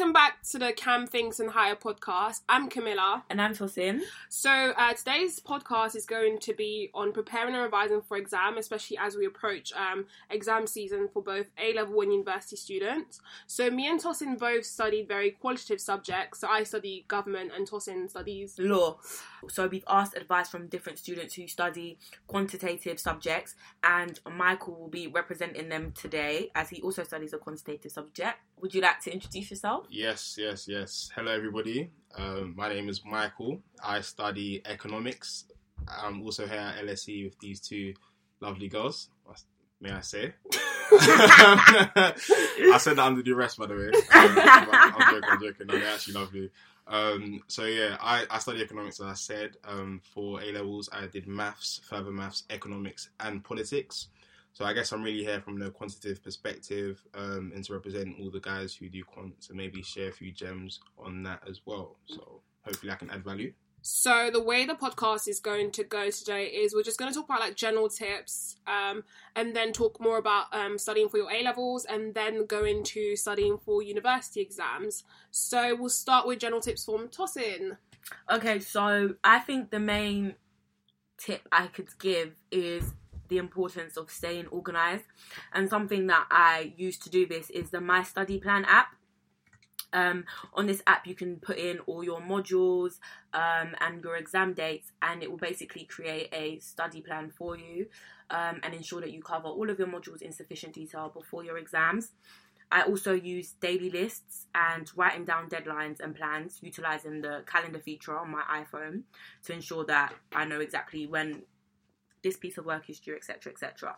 welcome back to the Cam Thinks and Higher podcast. I'm Camilla. And I'm Tosin. So, uh, today's podcast is going to be on preparing and revising for exam, especially as we approach um, exam season for both A level and university students. So, me and Tosin both studied very qualitative subjects. So, I study government and Tosin studies law. So, we've asked advice from different students who study quantitative subjects, and Michael will be representing them today as he also studies a quantitative subject. Would you like to introduce yourself? Yes, yes, yes. Hello, everybody. Um, my name is Michael. I study economics. I'm also here at LSE with these two lovely girls. May I say? I said that under duress, by the way. Um, I'm joking. I'm joking. No, they're actually lovely. Um, so yeah, I, I study economics, as I said. Um, for A levels, I did maths, further maths, economics, and politics. So I guess I'm really here from the quantitative perspective um, and to represent all the guys who do quants and maybe share a few gems on that as well. So hopefully I can add value. So the way the podcast is going to go today is we're just going to talk about like general tips, um, and then talk more about um, studying for your A levels, and then go into studying for university exams. So we'll start with general tips from Tosin. Okay, so I think the main tip I could give is the importance of staying organized. And something that I use to do this is the My Study Plan app. Um, on this app, you can put in all your modules um, and your exam dates, and it will basically create a study plan for you um, and ensure that you cover all of your modules in sufficient detail before your exams. I also use daily lists and writing down deadlines and plans utilizing the calendar feature on my iPhone to ensure that I know exactly when this piece of work is due, etc., etc.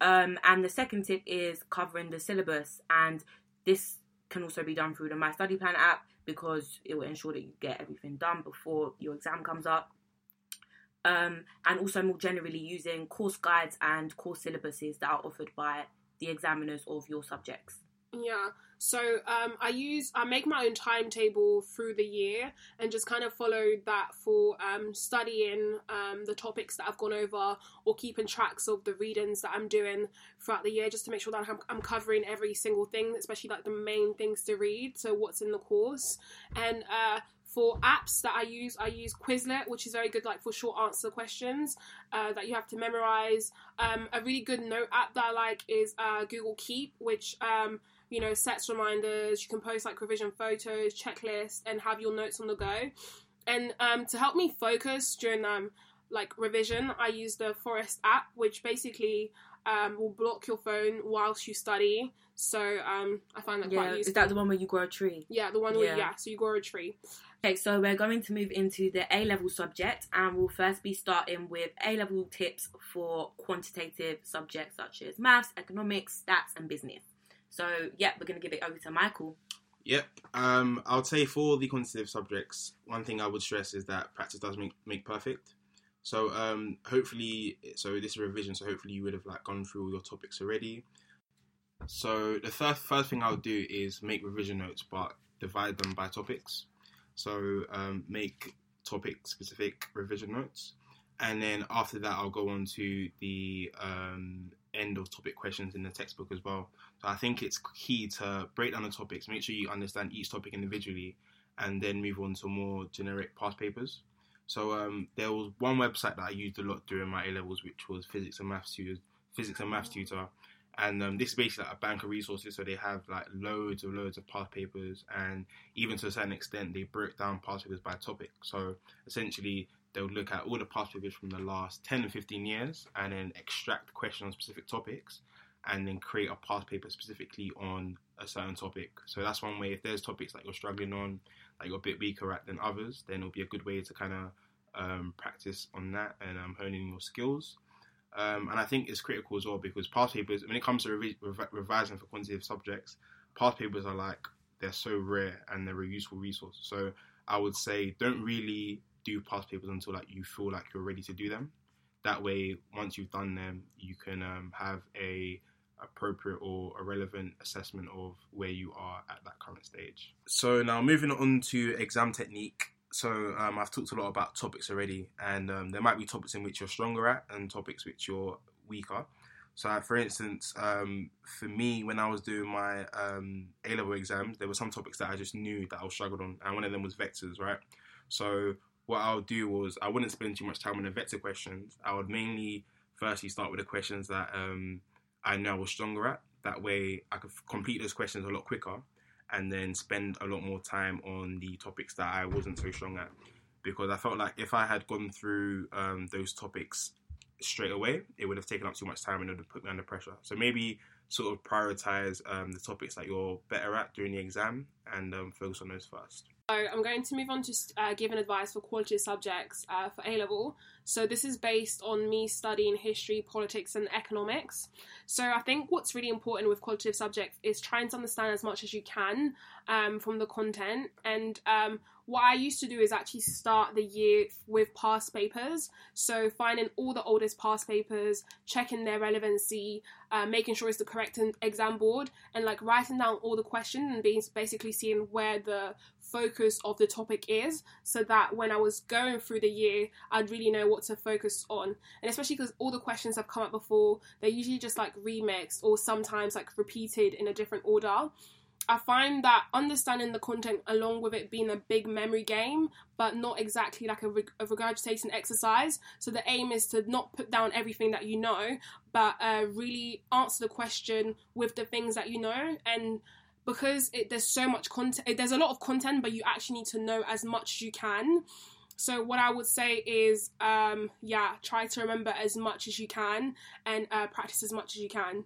Um, and the second tip is covering the syllabus, and this can also be done through the My Study Plan app because it will ensure that you get everything done before your exam comes up. Um, and also more generally using course guides and course syllabuses that are offered by the examiners of your subjects. Yeah. So um, I use I make my own timetable through the year and just kind of follow that for um, studying um, the topics that I've gone over or keeping tracks of the readings that I'm doing throughout the year just to make sure that I'm, I'm covering every single thing, especially like the main things to read. So what's in the course and uh, for apps that I use, I use Quizlet, which is very good, like for short answer questions uh, that you have to memorize. Um, a really good note app that I like is uh, Google Keep, which um, you know, sets reminders. You can post like revision photos, checklists, and have your notes on the go. And um, to help me focus during um, like revision, I use the Forest app, which basically um, will block your phone whilst you study. So um, I find that yeah, quite useful. Is that the one where you grow a tree? Yeah, the one where yeah, so you grow a tree. Okay, so we're going to move into the A level subject, and we'll first be starting with A level tips for quantitative subjects such as maths, economics, stats, and business. So yeah, we're gonna give it over to Michael. Yep. Um, I'll say for the quantitative subjects, one thing I would stress is that practice does make make perfect. So um, hopefully, so this is revision. So hopefully, you would have like gone through all your topics already. So the first first thing I'll do is make revision notes, but divide them by topics. So um, make topic specific revision notes, and then after that, I'll go on to the um, end of topic questions in the textbook as well. So I think it's key to break down the topics, make sure you understand each topic individually, and then move on to more generic past papers. So um, there was one website that I used a lot during my A levels, which was Physics and Maths Tutor. Physics and Maths Tutor, and um, this is basically like a bank of resources. So they have like loads and loads of past papers, and even to a certain extent, they break down past papers by topic. So essentially, they'll look at all the past papers from the last 10 and 15 years and then extract questions on specific topics and then create a past paper specifically on a certain topic. So that's one way. If there's topics that you're struggling on, that you're a bit weaker at than others, then it'll be a good way to kind of um, practice on that and um, honing your skills. Um, and I think it's critical as well because past papers, when it comes to revi- rev- revising for quantitative subjects, past papers are like, they're so rare and they're a useful resource. So I would say don't really do past papers until like you feel like you're ready to do them. That way, once you've done them, you can um, have a appropriate or a relevant assessment of where you are at that current stage. So now moving on to exam technique. So um, I've talked a lot about topics already, and um, there might be topics in which you're stronger at and topics which you're weaker. So, like, for instance, um, for me, when I was doing my um, A level exams, there were some topics that I just knew that I struggled on, and one of them was vectors, right? So, what I'll do was I wouldn't spend too much time on the vector questions. I would mainly firstly start with the questions that um, I know I was stronger at. That way, I could complete those questions a lot quicker, and then spend a lot more time on the topics that I wasn't so strong at. Because I felt like if I had gone through um, those topics straight away, it would have taken up too much time and it would have put me under pressure. So maybe sort of prioritize um, the topics that you're better at during the exam and um, focus on those first. So I'm going to move on to uh, giving advice for qualitative subjects uh, for A level. So this is based on me studying history, politics, and economics. So I think what's really important with qualitative subjects is trying to understand as much as you can um, from the content. And um, what I used to do is actually start the year with past papers. So finding all the oldest past papers, checking their relevancy, uh, making sure it's the correct exam board, and like writing down all the questions and being basically seeing where the focus of the topic is so that when I was going through the year, I'd really know what to focus on. And especially because all the questions have come up before, they're usually just like remixed or sometimes like repeated in a different order. I find that understanding the content along with it being a big memory game, but not exactly like a, a regurgitating exercise. So the aim is to not put down everything that you know, but uh, really answer the question with the things that you know. And because it, there's so much content there's a lot of content but you actually need to know as much as you can. So what i would say is um, yeah try to remember as much as you can and uh, practice as much as you can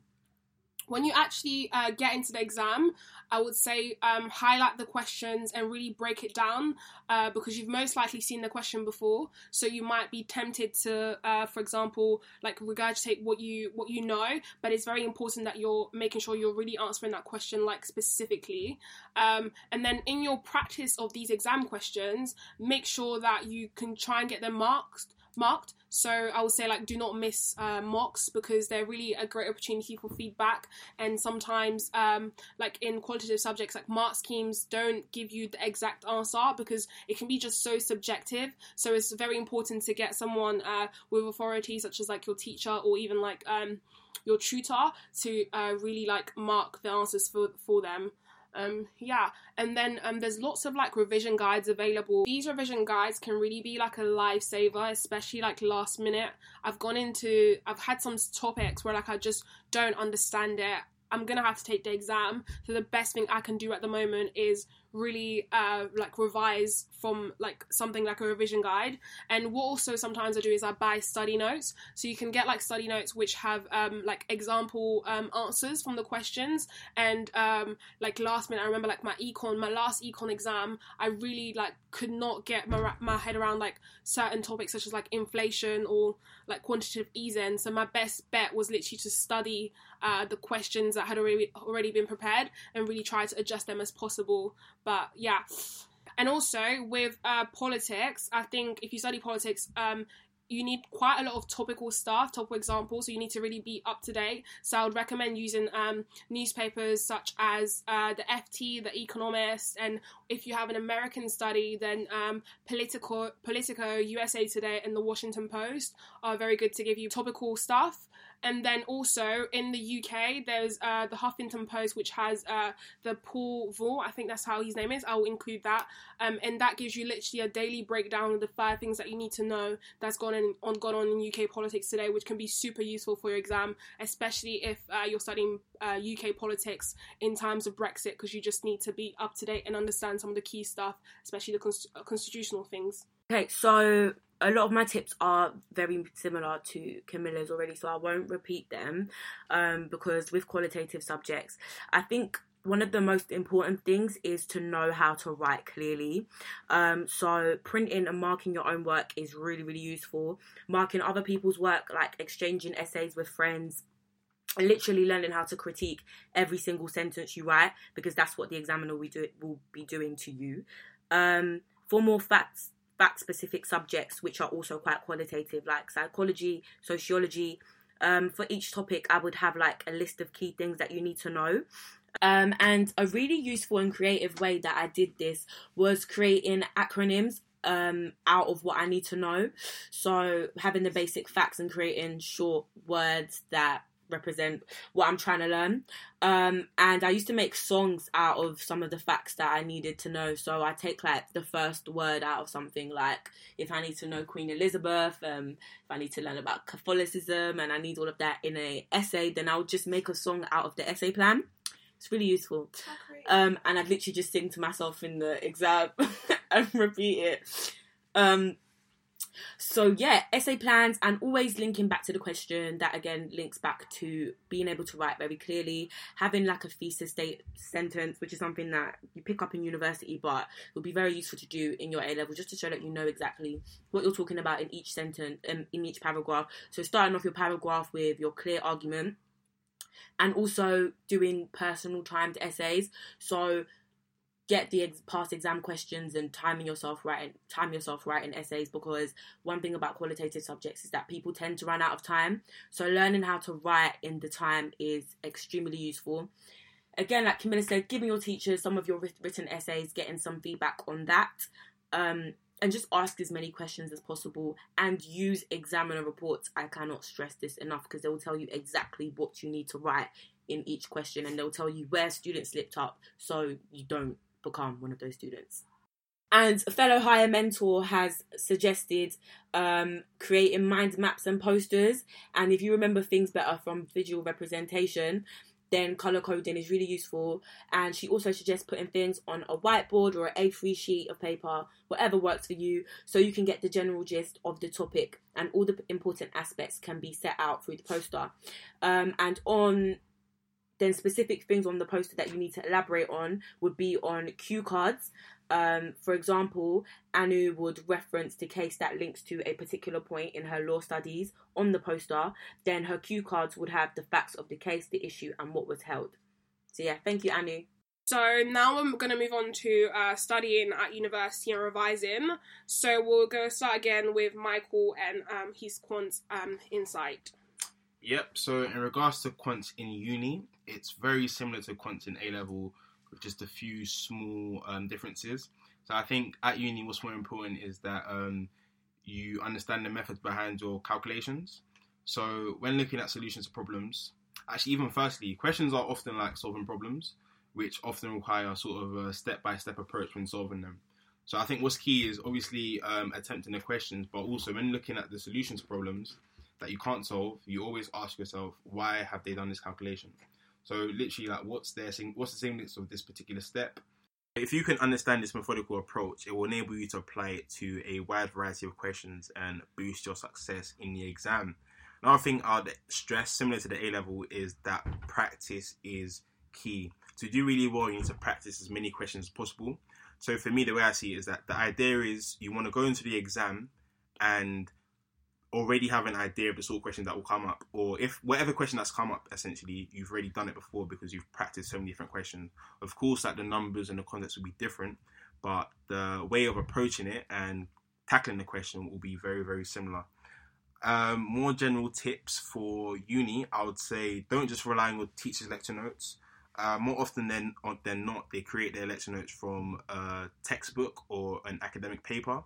when you actually uh, get into the exam, I would say um, highlight the questions and really break it down uh, because you've most likely seen the question before. So you might be tempted to, uh, for example, like regurgitate what you what you know. But it's very important that you're making sure you're really answering that question like specifically. Um, and then in your practice of these exam questions, make sure that you can try and get them marked marked. So I would say like do not miss uh, mocks because they're really a great opportunity for feedback. And sometimes um, like in qualitative subjects like mark schemes don't give you the exact answer because it can be just so subjective. So it's very important to get someone uh, with authority such as like your teacher or even like um, your tutor to uh, really like mark the answers for for them. Um, yeah, and then um, there's lots of like revision guides available. These revision guides can really be like a lifesaver, especially like last minute. I've gone into, I've had some topics where like I just don't understand it. I'm gonna have to take the exam. So the best thing I can do at the moment is really uh, like revise from like something like a revision guide. And what also sometimes I do is I buy study notes. So you can get like study notes which have um, like example um, answers from the questions. And um, like last minute, I remember like my econ, my last econ exam, I really like could not get my, my head around like certain topics such as like inflation or like quantitative easing. So my best bet was literally to study uh, the questions that had already already been prepared and really try to adjust them as possible. But yeah. And also with uh, politics, I think if you study politics, um, you need quite a lot of topical stuff, topical examples, so you need to really be up to date. So I would recommend using um, newspapers such as uh, the FT, the Economist, and if you have an American study, then um, Politico, Politico, USA Today, and the Washington Post are very good to give you topical stuff. And then also in the UK, there's uh, the Huffington Post, which has uh, the Paul Vaught, I think that's how his name is. I'll include that. Um, and that gives you literally a daily breakdown of the five things that you need to know that's gone on, gone on in UK politics today, which can be super useful for your exam, especially if uh, you're studying UK uh, politics in times of Brexit, because you just need to be up to date and understand some of the key stuff, especially the const- constitutional things. Okay, so a lot of my tips are very similar to Camilla's already, so I won't repeat them um, because with qualitative subjects, I think one of the most important things is to know how to write clearly. Um, so printing and marking your own work is really, really useful. Marking other people's work, like exchanging essays with friends, literally learning how to critique every single sentence you write because that's what the examiner will, do, will be doing to you. Um, for more facts fact specific subjects which are also quite qualitative, like psychology, sociology. Um, for each topic, I would have like a list of key things that you need to know. Um, and a really useful and creative way that I did this was creating acronyms um, out of what I need to know. So having the basic facts and creating short words that represent what I'm trying to learn. Um, and I used to make songs out of some of the facts that I needed to know. So I take like the first word out of something, like if I need to know Queen Elizabeth, um, if I need to learn about Catholicism, and I need all of that in a essay, then I'll just make a song out of the essay plan. It's really useful. Um, and I'd literally just sing to myself in the exam and repeat it. Um, so yeah, essay plans and always linking back to the question that again links back to being able to write very clearly, having like a thesis state sentence, which is something that you pick up in university, but will be very useful to do in your A level just to show that you know exactly what you're talking about in each sentence um, in each paragraph. So starting off your paragraph with your clear argument and also doing personal timed essays. So get the ex- past exam questions and timing yourself right time yourself writing essays because one thing about qualitative subjects is that people tend to run out of time. So learning how to write in the time is extremely useful. Again like camilla said giving your teachers some of your written essays getting some feedback on that um, and just ask as many questions as possible and use examiner reports. I cannot stress this enough because they will tell you exactly what you need to write in each question and they'll tell you where students slipped up so you don't become one of those students. And a fellow higher mentor has suggested um, creating mind maps and posters. And if you remember things better from visual representation, then color coding is really useful. And she also suggests putting things on a whiteboard or an A3 sheet of paper, whatever works for you, so you can get the general gist of the topic and all the important aspects can be set out through the poster. Um, and on then specific things on the poster that you need to elaborate on would be on cue cards. Um, for example, Anu would reference the case that links to a particular point in her law studies on the poster. Then her cue cards would have the facts of the case, the issue, and what was held. So yeah, thank you, Anu. So now I'm going to move on to uh, studying at university and revising. So we'll go start again with Michael and um, his quant um, insight. Yep. So in regards to quants in uni, it's very similar to quants in A level, with just a few small um, differences. So I think at uni, what's more important is that um, you understand the methods behind your calculations. So when looking at solutions to problems, actually, even firstly, questions are often like solving problems, which often require sort of a step-by-step approach when solving them. So I think what's key is obviously um, attempting the questions, but also when looking at the solutions problems that you can't solve, you always ask yourself, why have they done this calculation? So literally, like, what's their what's the significance of this particular step? If you can understand this methodical approach, it will enable you to apply it to a wide variety of questions and boost your success in the exam. Another thing I'd stress, similar to the A level, is that practice is key. To do really well, you need to practice as many questions as possible. So for me, the way I see it is that the idea is you want to go into the exam and already have an idea of the sort of question that will come up, or if whatever question that's come up, essentially, you've already done it before because you've practiced so many different questions. Of course, like the numbers and the context will be different, but the way of approaching it and tackling the question will be very, very similar. Um, more general tips for uni, I would say don't just rely on your teacher's lecture notes. Uh, more often than than not, they create their lecture notes from a textbook or an academic paper.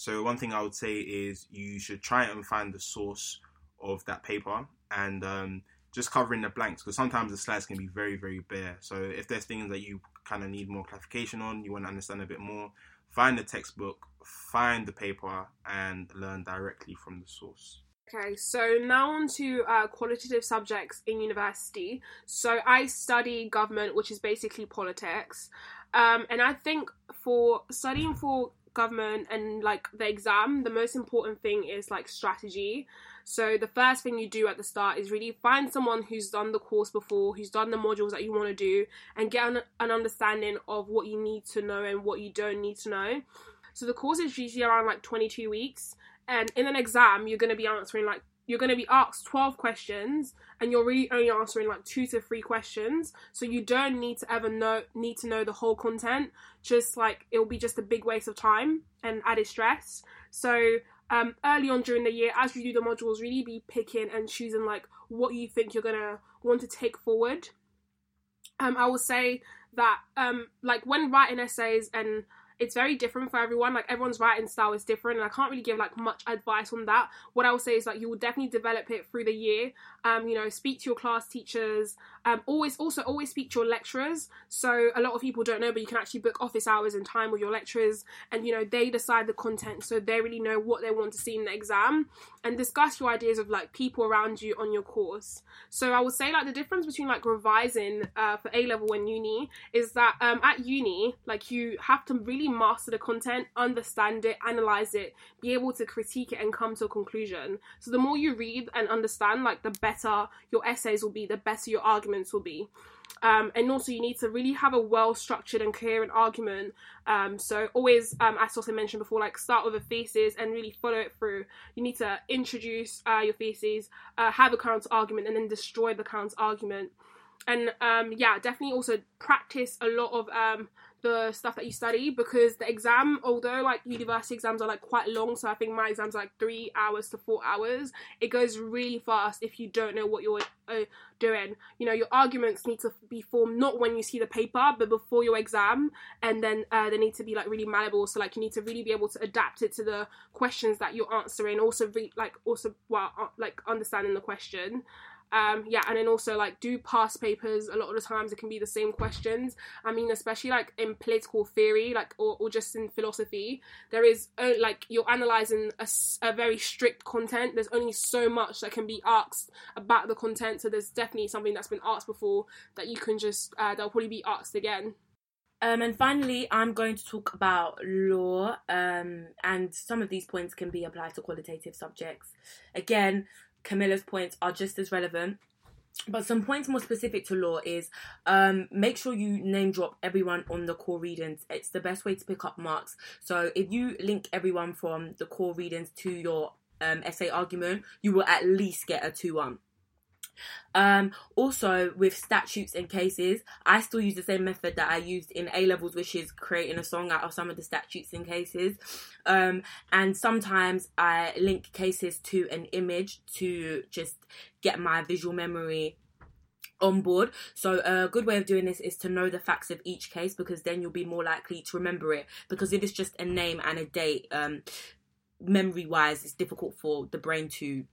So one thing I would say is you should try and find the source of that paper and um, just covering the blanks because sometimes the slides can be very very bare. So if there's things that you kind of need more clarification on, you want to understand a bit more, find the textbook, find the paper, and learn directly from the source. Okay, so now on to uh, qualitative subjects in university. So I study government, which is basically politics. Um, and I think for studying for government and like the exam, the most important thing is like strategy. So the first thing you do at the start is really find someone who's done the course before, who's done the modules that you want to do, and get an, an understanding of what you need to know and what you don't need to know. So the course is usually around like 22 weeks, and in an exam, you're going to be answering like you're going to be asked 12 questions and you're really only answering like two to three questions. So you don't need to ever know need to know the whole content. Just like it'll be just a big waste of time and added stress. So um, early on during the year as you do the modules really be picking and choosing like what you think you're gonna want to take forward. Um, i will say that um, like when writing essays and it's very different for everyone. Like everyone's writing style is different, and I can't really give like much advice on that. What I will say is like you will definitely develop it through the year. Um, you know, speak to your class teachers. Um, always also always speak to your lecturers. So a lot of people don't know, but you can actually book office hours and time with your lecturers, and you know they decide the content, so they really know what they want to see in the exam, and discuss your ideas of like people around you on your course. So I would say like the difference between like revising uh, for A level and uni is that um, at uni like you have to really master the content, understand it, analyze it, be able to critique it, and come to a conclusion. So the more you read and understand, like the better your essays will be, the better your arguments will be. Um, and also, you need to really have a well structured and coherent argument. Um, so, always, um, as also mentioned before, like start with a thesis and really follow it through. You need to introduce uh, your thesis, uh, have a counter argument, and then destroy the counter argument. And um, yeah, definitely also practice a lot of um, the stuff that you study because the exam, although like university exams are like quite long, so I think my exams are like three hours to four hours. It goes really fast if you don't know what you're uh, doing. You know, your arguments need to be formed not when you see the paper, but before your exam, and then uh, they need to be like really malleable. So like you need to really be able to adapt it to the questions that you're answering. Also, re- like also well, uh, like understanding the question. Um, yeah, and then also like do past papers. A lot of the times it can be the same questions. I mean, especially like in political theory, like or, or just in philosophy, there is uh, like you're analyzing a, a, very strict content. There's only so much that can be asked about the content. So there's definitely something that's been asked before that you can just uh, that'll probably be asked again. Um, and finally, I'm going to talk about law, um, and some of these points can be applied to qualitative subjects. Again, Camilla's points are just as relevant. But some points more specific to law is um, make sure you name drop everyone on the core readings. It's the best way to pick up marks. So if you link everyone from the core readings to your um, essay argument, you will at least get a 2 1. Um, also, with statutes and cases, I still use the same method that I used in A levels, which is creating a song out of some of the statutes and cases. Um, and sometimes I link cases to an image to just get my visual memory on board. So a good way of doing this is to know the facts of each case because then you'll be more likely to remember it. Because if it's just a name and a date, um, memory wise, it's difficult for the brain to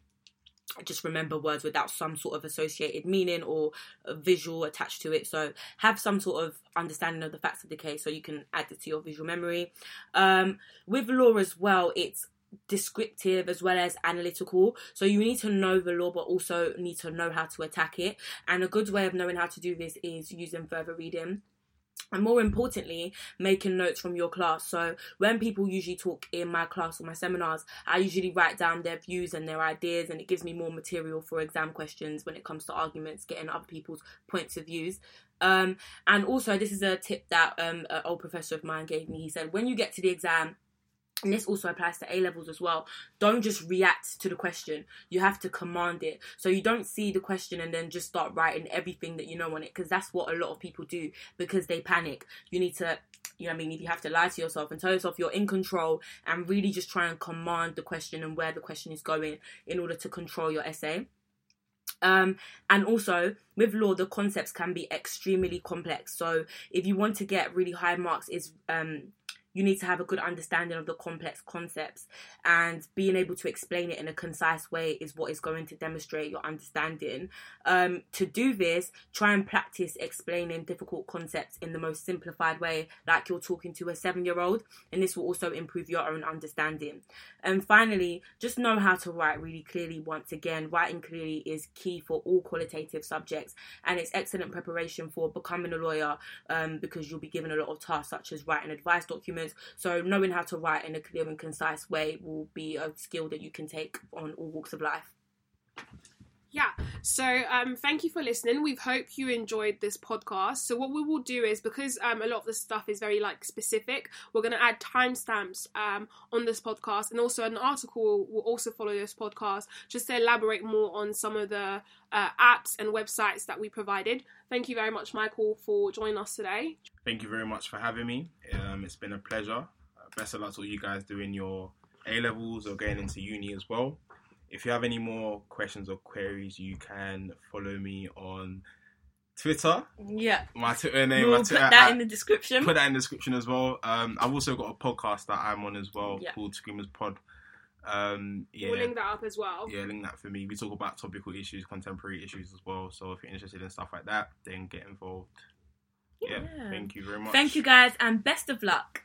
just remember words without some sort of associated meaning or visual attached to it. So have some sort of understanding of the facts of the case so you can add it to your visual memory. Um, with law as well, it's descriptive as well as analytical. So you need to know the law, but also need to know how to attack it. And a good way of knowing how to do this is using further reading and more importantly, making notes from your class. So when people usually talk in my class or my seminars, I usually write down their views and their ideas, and it gives me more material for exam questions when it comes to arguments, getting other people's points of views. Um, and also, this is a tip that um, an old professor of mine gave me. He said, when you get to the exam, and this also applies to A levels as well. Don't just react to the question. You have to command it. So you don't see the question and then just start writing everything that you know on it because that's what a lot of people do because they panic. You need to, you know, I mean, if you have to lie to yourself and tell yourself you're in control and really just try and command the question and where the question is going in order to control your essay. Um, and also with law, the concepts can be extremely complex. So if you want to get really high marks, is um, you need to have a good understanding of the complex concepts and being able to explain it in a concise way is what is going to demonstrate your understanding. Um, to do this, try and practice explaining difficult concepts in the most simplified way, like you're talking to a seven year old, and this will also improve your own understanding. And finally, just know how to write really clearly. Once again, writing clearly is key for all qualitative subjects, and it's excellent preparation for becoming a lawyer um, because you'll be given a lot of tasks such as writing advice documents so knowing how to write in a clear and concise way will be a skill that you can take on all walks of life. Yeah, so um, thank you for listening. We hope you enjoyed this podcast. So what we will do is because um, a lot of the stuff is very like specific, we're going to add timestamps um, on this podcast, and also an article will also follow this podcast just to elaborate more on some of the uh, apps and websites that we provided. Thank you very much, Michael, for joining us today. Thank you very much for having me. Um, it's been a pleasure. Uh, best of luck to all you guys doing your A levels or going into uni as well. If you have any more questions or queries, you can follow me on Twitter. Yeah. My Twitter name. We'll my put that at- in the description. put that in the description as well. Um, I've also got a podcast that I'm on as well Yeah. called Screamers Pod. Um, yeah, We'll link that up as well. yeah, link that for me. We talk about topical issues, contemporary issues as well. So if you're interested in stuff like that, then get involved. Yeah, Yeah. thank you very much. Thank you guys and best of luck.